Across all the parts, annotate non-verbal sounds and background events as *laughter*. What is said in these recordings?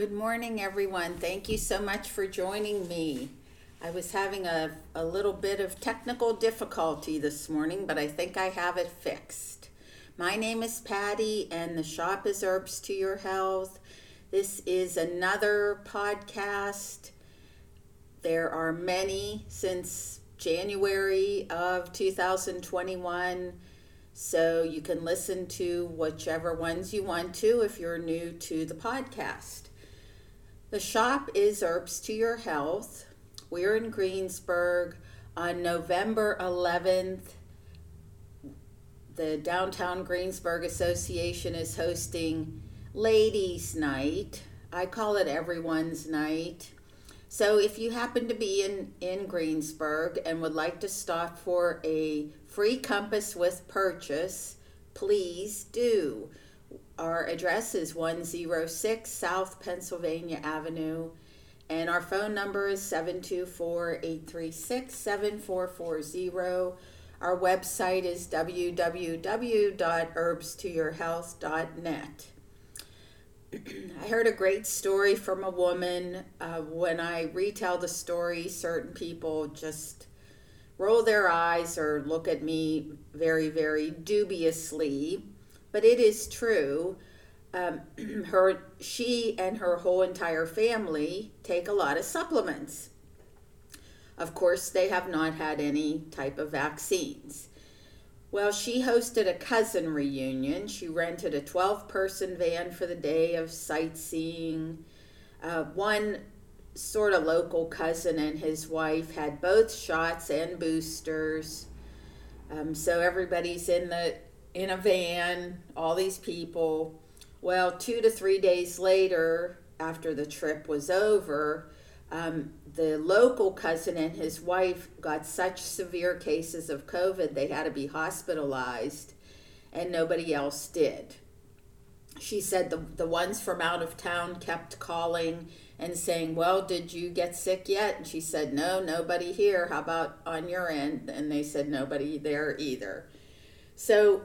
Good morning, everyone. Thank you so much for joining me. I was having a, a little bit of technical difficulty this morning, but I think I have it fixed. My name is Patty, and the shop is Herbs to Your Health. This is another podcast. There are many since January of 2021. So you can listen to whichever ones you want to if you're new to the podcast. The shop is Herbs to Your Health. We're in Greensburg on November 11th. The Downtown Greensburg Association is hosting Ladies' Night. I call it Everyone's Night. So if you happen to be in, in Greensburg and would like to stop for a free compass with purchase, please do. Our address is 106 South Pennsylvania Avenue, and our phone number is 724 836 7440. Our website is www.herbstoyourhealth.net. *clears throat* I heard a great story from a woman. Uh, when I retell the story, certain people just roll their eyes or look at me very, very dubiously but it is true. Um, *clears throat* her, she and her whole entire family take a lot of supplements. Of course, they have not had any type of vaccines. Well, she hosted a cousin reunion. She rented a 12 person van for the day of sightseeing. Uh, one sort of local cousin and his wife had both shots and boosters. Um, so everybody's in the in a van, all these people. Well, two to three days later, after the trip was over, um, the local cousin and his wife got such severe cases of COVID they had to be hospitalized, and nobody else did. She said the, the ones from out of town kept calling and saying, Well, did you get sick yet? And she said, No, nobody here. How about on your end? And they said, Nobody there either. So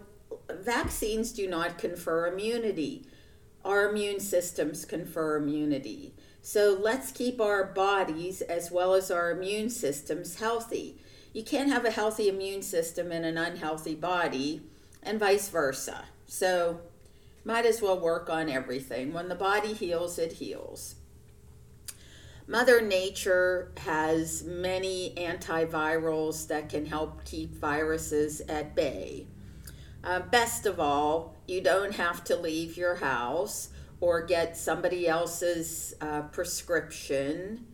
vaccines do not confer immunity. Our immune systems confer immunity. So let's keep our bodies as well as our immune systems healthy. You can't have a healthy immune system in an unhealthy body, and vice versa. So, might as well work on everything. When the body heals, it heals. Mother Nature has many antivirals that can help keep viruses at bay. Uh, best of all, you don't have to leave your house or get somebody else's uh, prescription.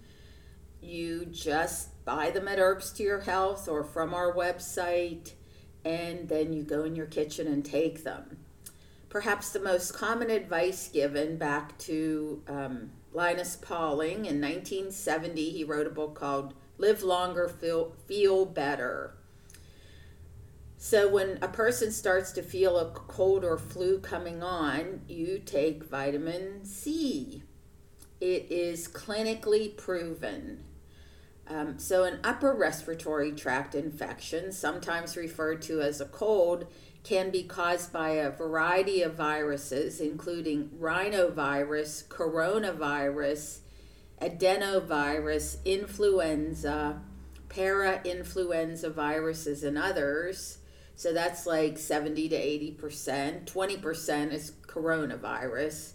You just buy them at Herbs to Your Health or from our website, and then you go in your kitchen and take them. Perhaps the most common advice given back to um, Linus Pauling in 1970, he wrote a book called Live Longer, Feel, Feel Better. So when a person starts to feel a cold or flu coming on, you take vitamin C. It is clinically proven. Um, so, an upper respiratory tract infection, sometimes referred to as a cold, can be caused by a variety of viruses, including rhinovirus, coronavirus, adenovirus, influenza, parainfluenza viruses, and others. So that's like 70 to 80%. 20% is coronavirus.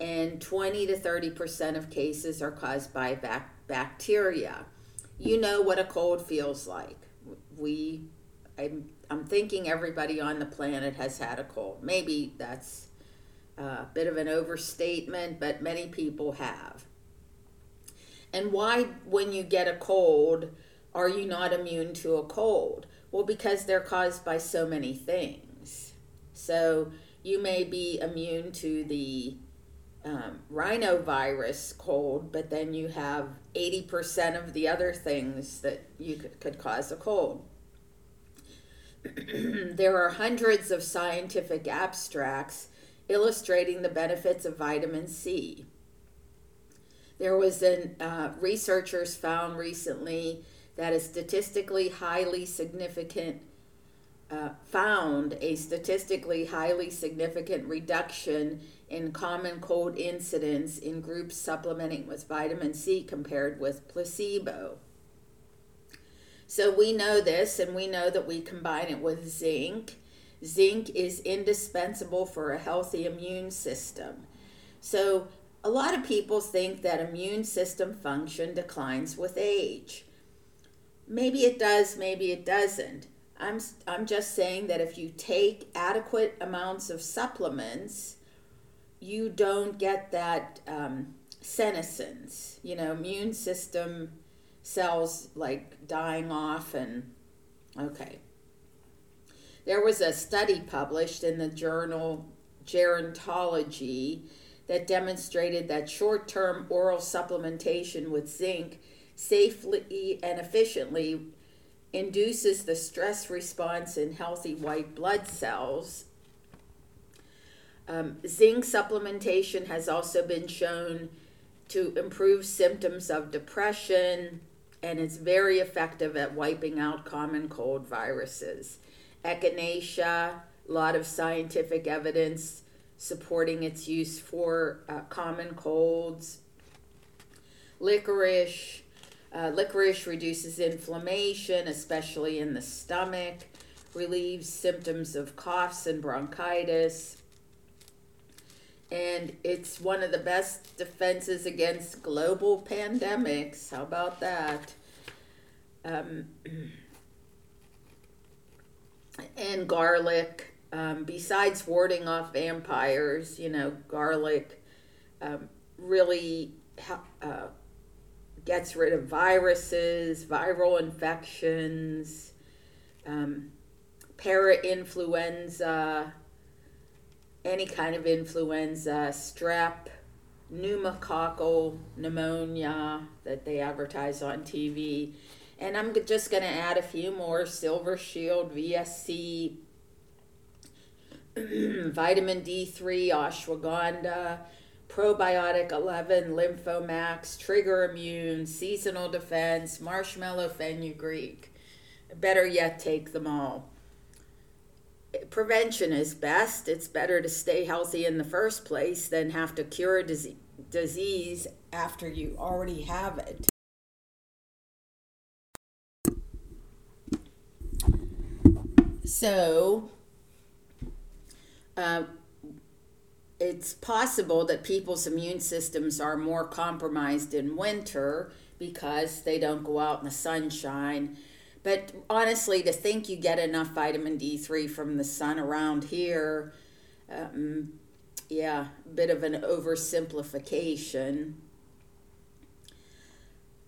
And 20 to 30% of cases are caused by bac- bacteria. You know what a cold feels like. We, I'm, I'm thinking everybody on the planet has had a cold. Maybe that's a bit of an overstatement, but many people have. And why, when you get a cold, are you not immune to a cold? Well, because they're caused by so many things. So you may be immune to the um, rhinovirus cold, but then you have 80% of the other things that you could, could cause a cold. *clears throat* there are hundreds of scientific abstracts illustrating the benefits of vitamin C. There was a uh, researchers found recently that a statistically highly significant uh, found a statistically highly significant reduction in common cold incidence in groups supplementing with vitamin C compared with placebo. So we know this, and we know that we combine it with zinc. Zinc is indispensable for a healthy immune system. So a lot of people think that immune system function declines with age. Maybe it does, maybe it doesn't. I'm, I'm just saying that if you take adequate amounts of supplements, you don't get that um, senescence, you know, immune system cells like dying off and okay. There was a study published in the journal Gerontology that demonstrated that short term oral supplementation with zinc safely and efficiently induces the stress response in healthy white blood cells. Um, zinc supplementation has also been shown to improve symptoms of depression, and it's very effective at wiping out common cold viruses. Echinacea, a lot of scientific evidence supporting its use for uh, common colds. Licorice, uh, licorice reduces inflammation, especially in the stomach, relieves symptoms of coughs and bronchitis. And it's one of the best defenses against global pandemics. How about that? Um, *clears throat* and garlic. Um, besides warding off vampires, you know, garlic um, really uh, gets rid of viruses, viral infections, um, parainfluenza, any kind of influenza, strep, pneumococcal pneumonia that they advertise on TV. And I'm just going to add a few more Silver Shield, VSC, *clears throat* vitamin D3, ashwagandha, probiotic 11, lymphomax, trigger immune, seasonal defense, marshmallow fenugreek. Better yet, take them all. Prevention is best. It's better to stay healthy in the first place than have to cure disease after you already have it. So, uh, it's possible that people's immune systems are more compromised in winter because they don't go out in the sunshine. But honestly, to think you get enough vitamin D3 from the sun around here, um, yeah, a bit of an oversimplification.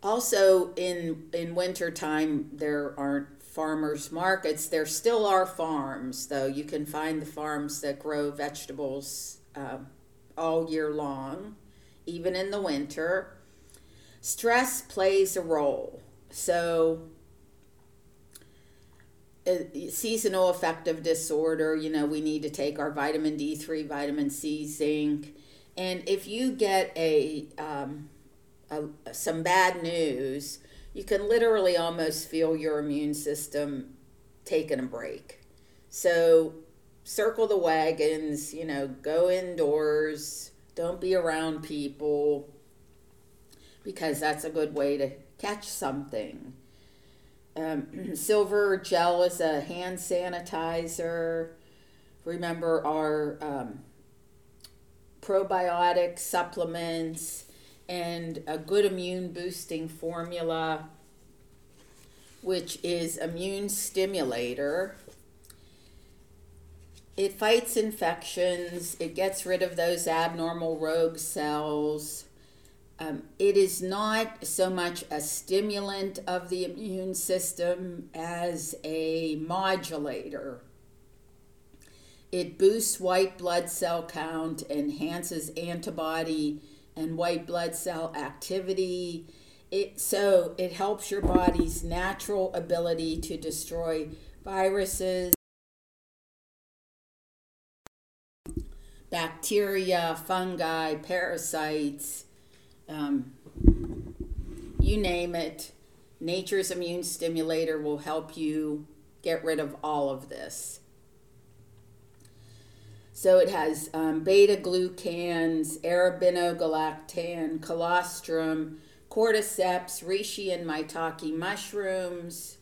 Also, in in wintertime, there aren't farmers markets. There still are farms, though. You can find the farms that grow vegetables uh, all year long, even in the winter. Stress plays a role. So, uh, seasonal affective disorder, you know, we need to take our vitamin D3, vitamin C, zinc. And if you get a, um, a some bad news, you can literally almost feel your immune system taking a break. So circle the wagons, you know, go indoors, don't be around people because that's a good way to catch something. Um, *clears throat* silver gel is a hand sanitizer. Remember our um, probiotic supplements and a good immune boosting formula, which is immune stimulator. It fights infections, it gets rid of those abnormal rogue cells. Um, it is not so much a stimulant of the immune system as a modulator. It boosts white blood cell count, enhances antibody and white blood cell activity. It, so it helps your body's natural ability to destroy viruses, bacteria, fungi, parasites, um, you name it. Nature's immune stimulator will help you get rid of all of this. So it has um, beta glucans, arabinogalactan, colostrum, cordyceps, reishi, and maitake mushrooms.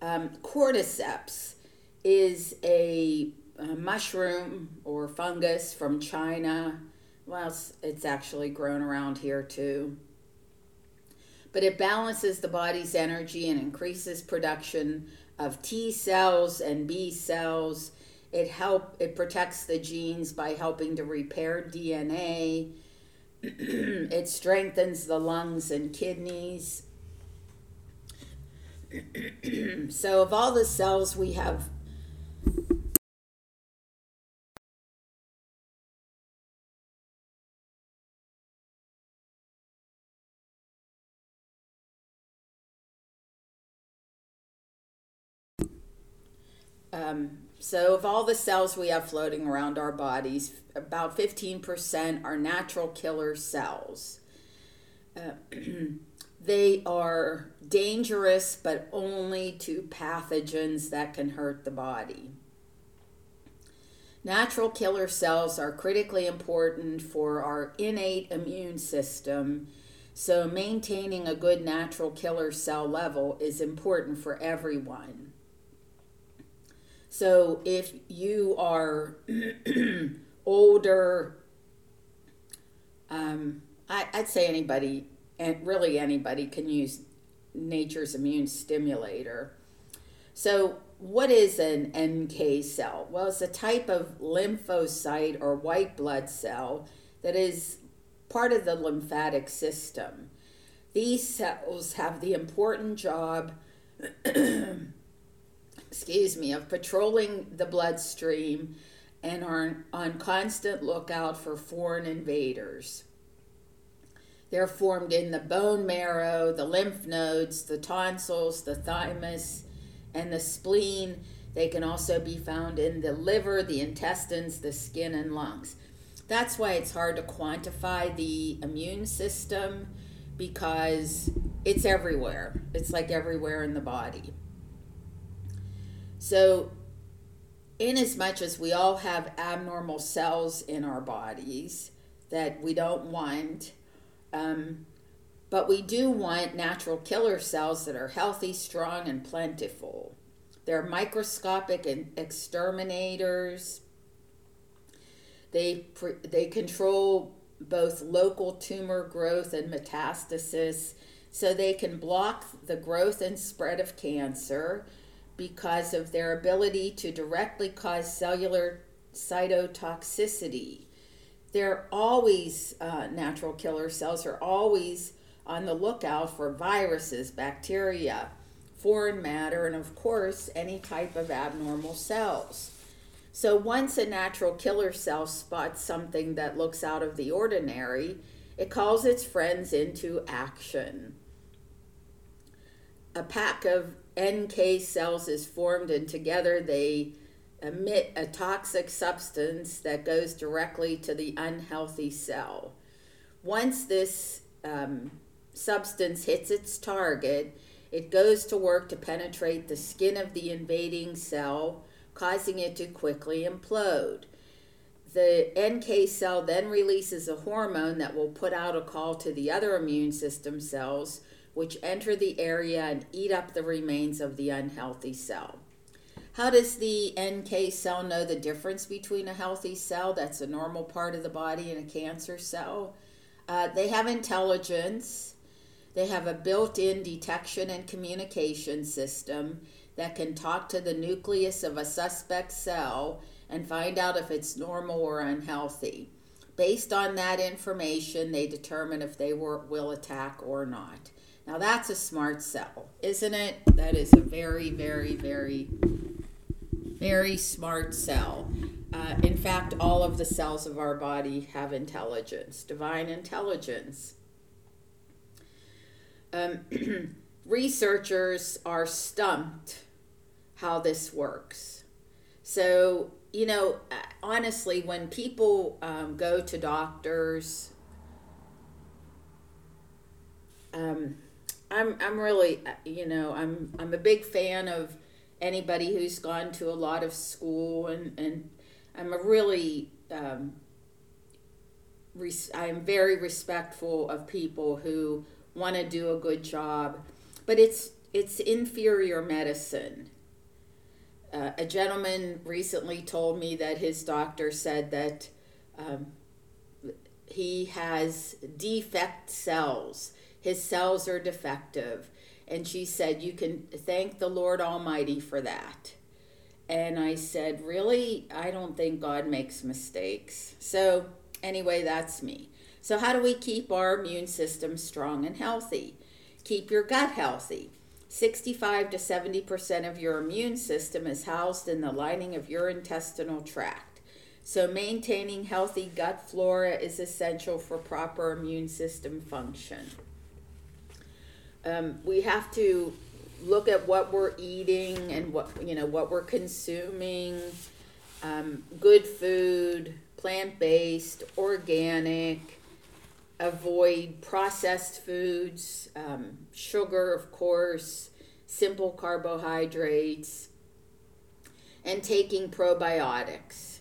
Um, cordyceps is a, mushroom or fungus from China. Well, it's, it's actually grown around here too. But it balances the body's energy and increases production of T cells and B cells it help it protects the genes by helping to repair DNA. *clears throat* it strengthens the lungs and kidneys. *clears throat* so of all the cells we have um, so, of all the cells we have floating around our bodies, about 15% are natural killer cells. Uh, *clears throat* they are dangerous, but only to pathogens that can hurt the body. Natural killer cells are critically important for our innate immune system, so maintaining a good natural killer cell level is important for everyone. So if you are *clears throat* older, um, I, would say anybody, and really anybody, can use nature's immune stimulator. So, what is an NK cell? Well, it's a type of lymphocyte or white blood cell that is part of the lymphatic system. These cells have the important job *clears throat* excuse me, of patrolling the bloodstream and are on constant lookout for foreign invaders. They're formed in the bone marrow, the lymph nodes, the tonsils, the thymus, and the spleen. They can also be found in the liver, the intestines, the skin, and lungs. That's why it's hard to quantify the immune system because it's everywhere. It's like everywhere in the body. So, in as much as we all have abnormal cells in our bodies that we don't want, um, but we do want natural killer cells that are healthy, strong, and plentiful. They're microscopic and exterminators. They, they control both local tumor growth and metastasis, so they can block the growth and spread of cancer because of their ability to directly cause cellular cytotoxicity. They're always, uh, natural killer cells are always on the lookout for viruses, bacteria, foreign matter, and of course, any type of abnormal cells. So once a natural killer cell spots something that looks out of the ordinary, it calls its friends into action. A pack of NK cells is formed, and together they emit a toxic substance that goes directly to the unhealthy cell. Once this um, substance hits its target, it goes to work to penetrate the skin of the invading cell, causing it to quickly implode. The NK cell then releases a hormone that will put out a call to the other immune system cells which enter the area and eat up the remains of the unhealthy cell. How does the NK cell know the difference between a healthy cell that's a normal part of the body and a cancer cell? Uh, they have intelligence. They have a built in detection and communication system that can talk to the nucleus of a suspect cell and find out if it's normal or unhealthy. Based on that information, they determine if they will attack or not. Now that's a smart cell, isn't it? That is a very, very, very, very smart cell. Uh, in fact, all of the cells of our body have intelligence, divine intelligence. Um, *clears throat* researchers are stumped how this works. So, you know, honestly, when people um, go to doctors, um, I'm I'm really you know I'm I'm a big fan of anybody who's gone to a lot of school, and, and I'm a really, um, res- I'm very respectful of people who want to do a good job, but it's it's inferior medicine. Uh, a gentleman recently told me that his doctor said that um, he has defect cells. His cells are defective. And she said, You can thank the Lord Almighty for that. And I said, Really? I don't think God makes mistakes. So, anyway, that's me. So, how do we keep our immune system strong and healthy? Keep your gut healthy. 65 to 70% of your immune system is housed in the lining of your intestinal tract. So, maintaining healthy gut flora is essential for proper immune system function. Um, we have to look at what we're eating and what you know what we're consuming. Um, good food, plant based, organic. Avoid processed foods, um, sugar, of course, simple carbohydrates, and taking probiotics.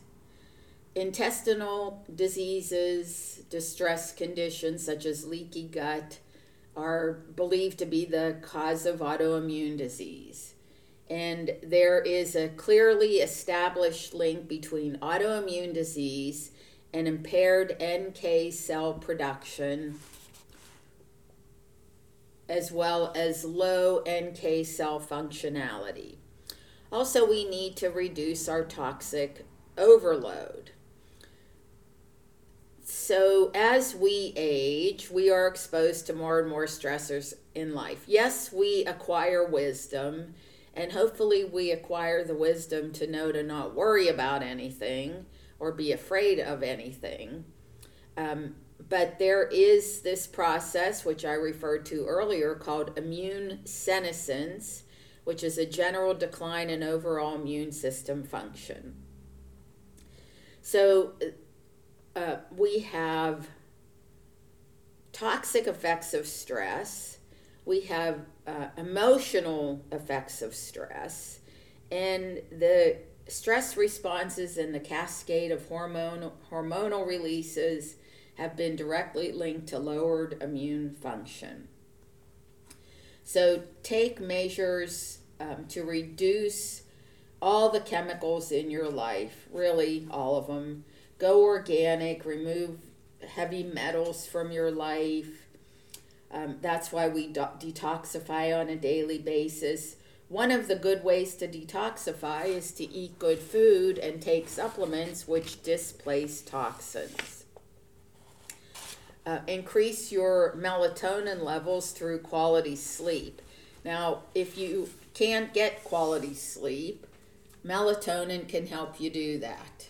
Intestinal diseases, distress conditions such as leaky gut, are believed to be the cause of autoimmune disease. And there is a clearly established link between autoimmune disease and impaired NK cell production, as well as low NK cell functionality. Also, we need to reduce our toxic overload. So, as we age, we are exposed to more and more stressors in life. Yes, we acquire wisdom, and hopefully, we acquire the wisdom to know to not worry about anything or be afraid of anything. Um, but there is this process, which I referred to earlier, called immune senescence, which is a general decline in overall immune system function. So, uh, we have toxic effects of stress, we have uh, emotional effects of stress, and the stress responses and the cascade of hormone, hormonal releases have been directly linked to lowered immune function. So, take measures um, to reduce all the chemicals in your life, really, all of them go organic, remove heavy metals from your life. Um, that's why we do- detoxify on a daily basis. One of the good ways to detoxify is to eat good food and take supplements which displace toxins. Uh, increase your melatonin levels through quality sleep. Now, if you can't get quality sleep, melatonin can help you do that.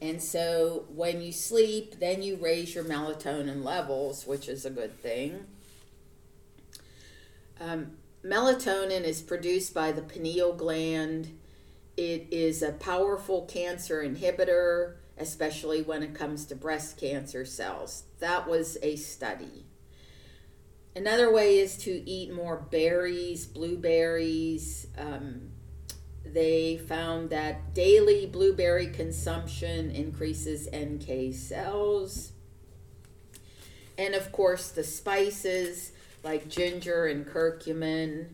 And so when you sleep, then you raise your melatonin levels, which is a good thing. Um, melatonin is produced by the pineal gland. It is a powerful cancer inhibitor, especially when it comes to breast cancer cells. That was a study. Another way is to eat more berries, blueberries, um, they found that daily blueberry consumption increases NK cells. And of course, the spices like ginger and curcumin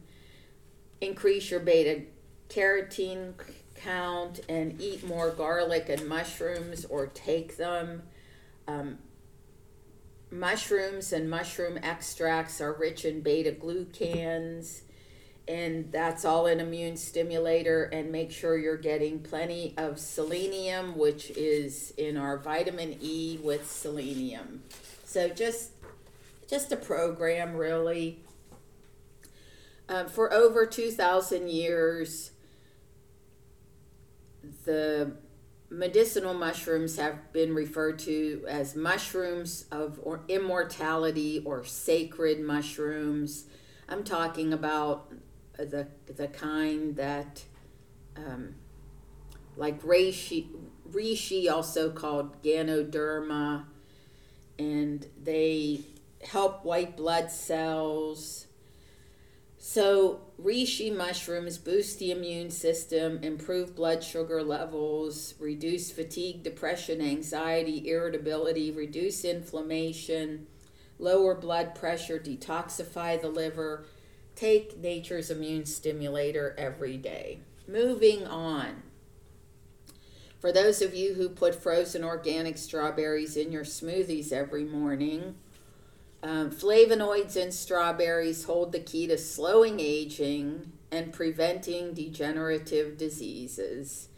increase your beta carotene count and eat more garlic and mushrooms or take them. Um, mushrooms and mushroom extracts are rich in beta glucans and that's all an immune stimulator and make sure you're getting plenty of selenium which is in our vitamin E with selenium. So just just a program really. Um, for over 2000 years the medicinal mushrooms have been referred to as mushrooms of or immortality or sacred mushrooms. I'm talking about the the kind that um, like reishi, reishi also called ganoderma and they help white blood cells So, reishi mushrooms boost the immune system, improve blood sugar levels, reduce fatigue, depression, anxiety, irritability, reduce inflammation, lower blood pressure, detoxify the liver. Take nature's immune stimulator every day. Moving on. For those of you who put frozen organic strawberries in your smoothies every morning, um, flavonoids in strawberries hold the key to slowing aging and preventing degenerative diseases.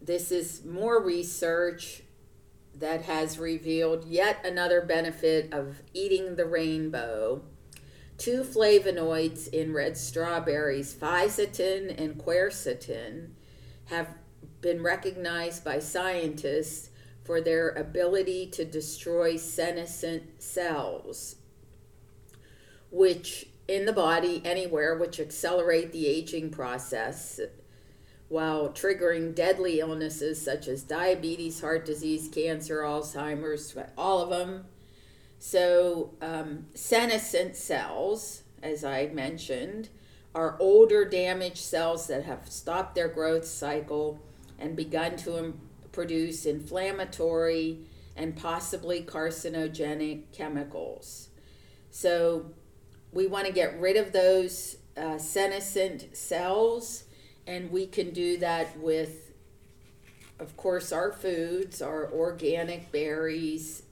This is more research that has revealed yet another benefit of eating the rainbow. Two flavonoids in red strawberries, fisetin and quercetin, have been recognized by scientists for their ability to destroy senescent cells, which in the body anywhere, which accelerate the aging process while triggering deadly illnesses such as diabetes, heart disease, cancer, Alzheimer's, all of them. So, um, senescent cells, as I mentioned, are older damaged cells that have stopped their growth cycle and begun to produce inflammatory and possibly carcinogenic chemicals. So we want to get rid of those uh, senescent cells, and we can do that with, of course, our foods, our organic berries,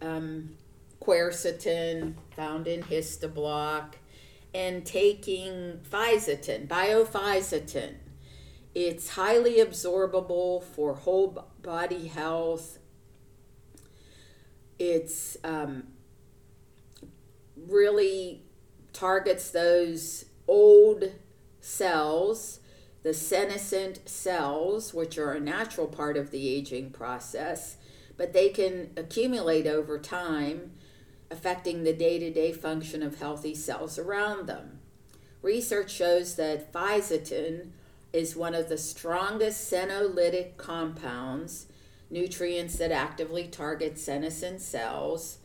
um, quercetin found in HistaBlock, and taking fisetin, biofisetin it's highly absorbable for whole body health. It's um, really targets those old cells, the senescent cells, which are a natural part of the aging process, but they can accumulate over time, affecting the day to day function of healthy cells around them. Research shows that fisetin is one of the strongest senolytic compounds, nutrients that actively target senescent cells,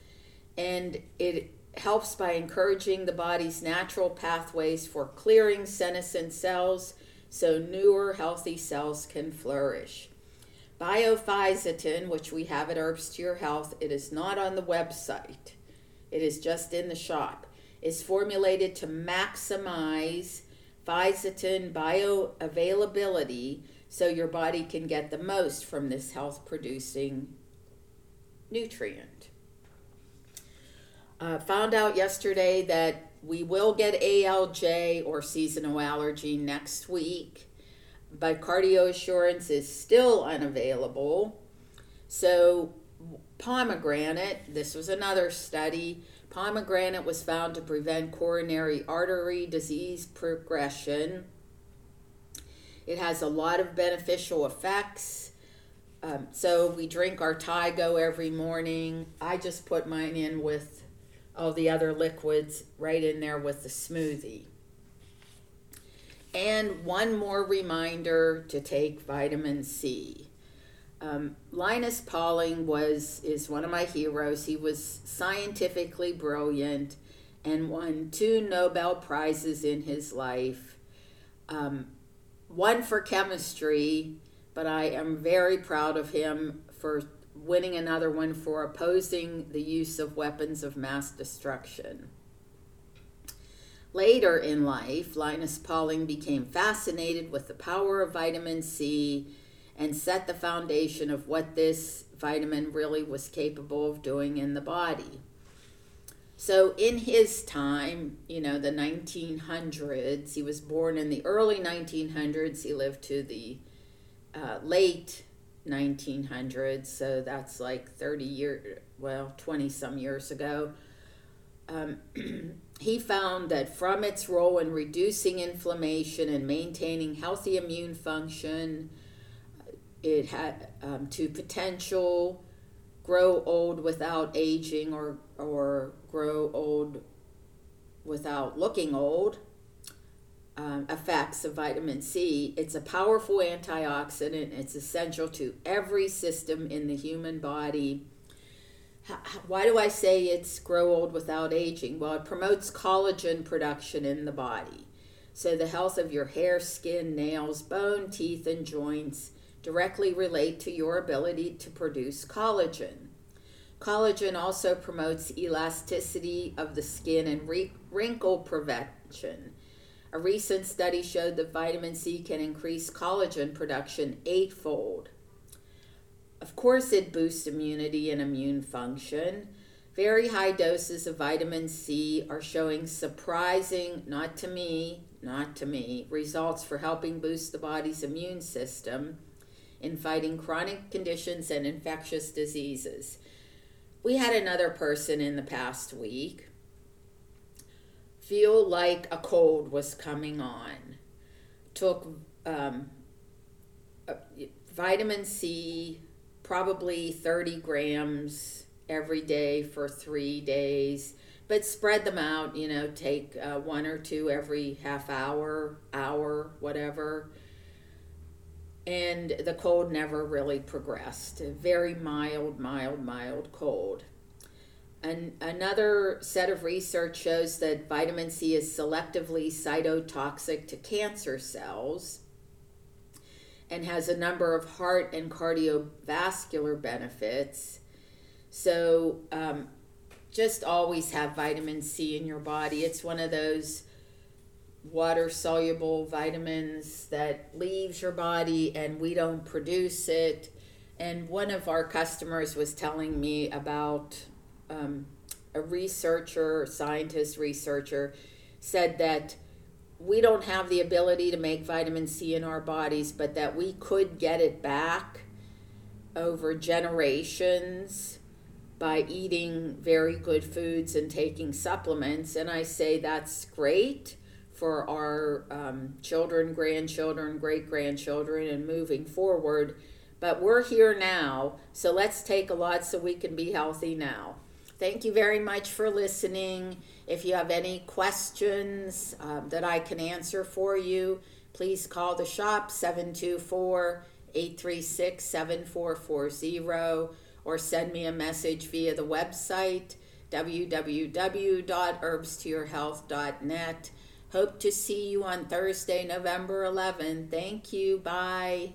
and it helps by encouraging the body's natural pathways for clearing senescent cells so newer healthy cells can flourish. Biofisetin, which we have at Herbs to Your Health, it is not on the website. It is just in the shop. Is formulated to maximize fisetin bioavailability so your body can get the most from this health producing nutrient. Uh, found out yesterday that we will get ALJ or seasonal allergy next week, but cardio assurance is still unavailable. So, pomegranate, this was another study, Pomegranate was found to prevent coronary artery disease progression. It has a lot of beneficial effects. Um, so we drink our Thai-Go every morning. I just put mine in with all the other liquids right in there with the smoothie. And one more reminder to take vitamin C. Um, Linus Pauling was is one of my heroes. He was scientifically brilliant and won two Nobel prizes in his life. Um, one for chemistry, but I am very proud of him for winning another one for opposing the use of weapons of mass destruction. Later in life, Linus Pauling became fascinated with the power of vitamin C and set the foundation of what this vitamin really was capable of doing in the body. So, in his time, you know, the 1900s, he was born in the early 1900s, he lived to the uh, late 1900s, so that's like 30 years, well, 20 some years ago. Um, *clears throat* he found that from its role in reducing inflammation and maintaining healthy immune function, it had um, to potential grow old without aging or or grow old without looking old um, effects of vitamin C. It's a powerful antioxidant. It's essential to every system in the human body. Why do I say it's grow old without aging? Well, it promotes collagen production in the body. So the health of your hair, skin, nails, bone, teeth, and joints directly relate to your ability to produce collagen. Collagen also promotes elasticity of the skin and wrinkle prevention. A recent study showed that vitamin C can increase collagen production eightfold. Of course, it boosts immunity and immune function. Very high doses of vitamin C are showing surprising, not to me, not to me, results for helping boost the body's immune system in fighting chronic conditions and infectious diseases. We had another person in the past week feel like a cold was coming on. Took um, vitamin C probably 30 grams every day for three days. But spread them out you know take uh, one or two every half hour hour whatever. And the cold never really progressed. Very mild mild mild cold. And another set of research shows that vitamin c is selectively cytotoxic to cancer cells and has a number of heart and cardiovascular benefits. So, um, just always have vitamin C in your body. It's one of those water soluble vitamins that leaves your body and we don't produce it. And one of our customers was telling me about um, a researcher, scientist researcher, said that we don't have the ability to make vitamin C in our bodies, but that we could get it back over generations by eating very good foods and taking supplements. And I say that's great for our um, children, grandchildren, great grandchildren, and moving forward. But we're here now, so let's take a lot so we can be healthy now. Thank you very much for listening. If you have any questions um, that I can answer for you, please call the shop 724 836 7440 or send me a message via the website www.herbstoyourhealth.net. Hope to see you on Thursday, November 11. Thank you. Bye.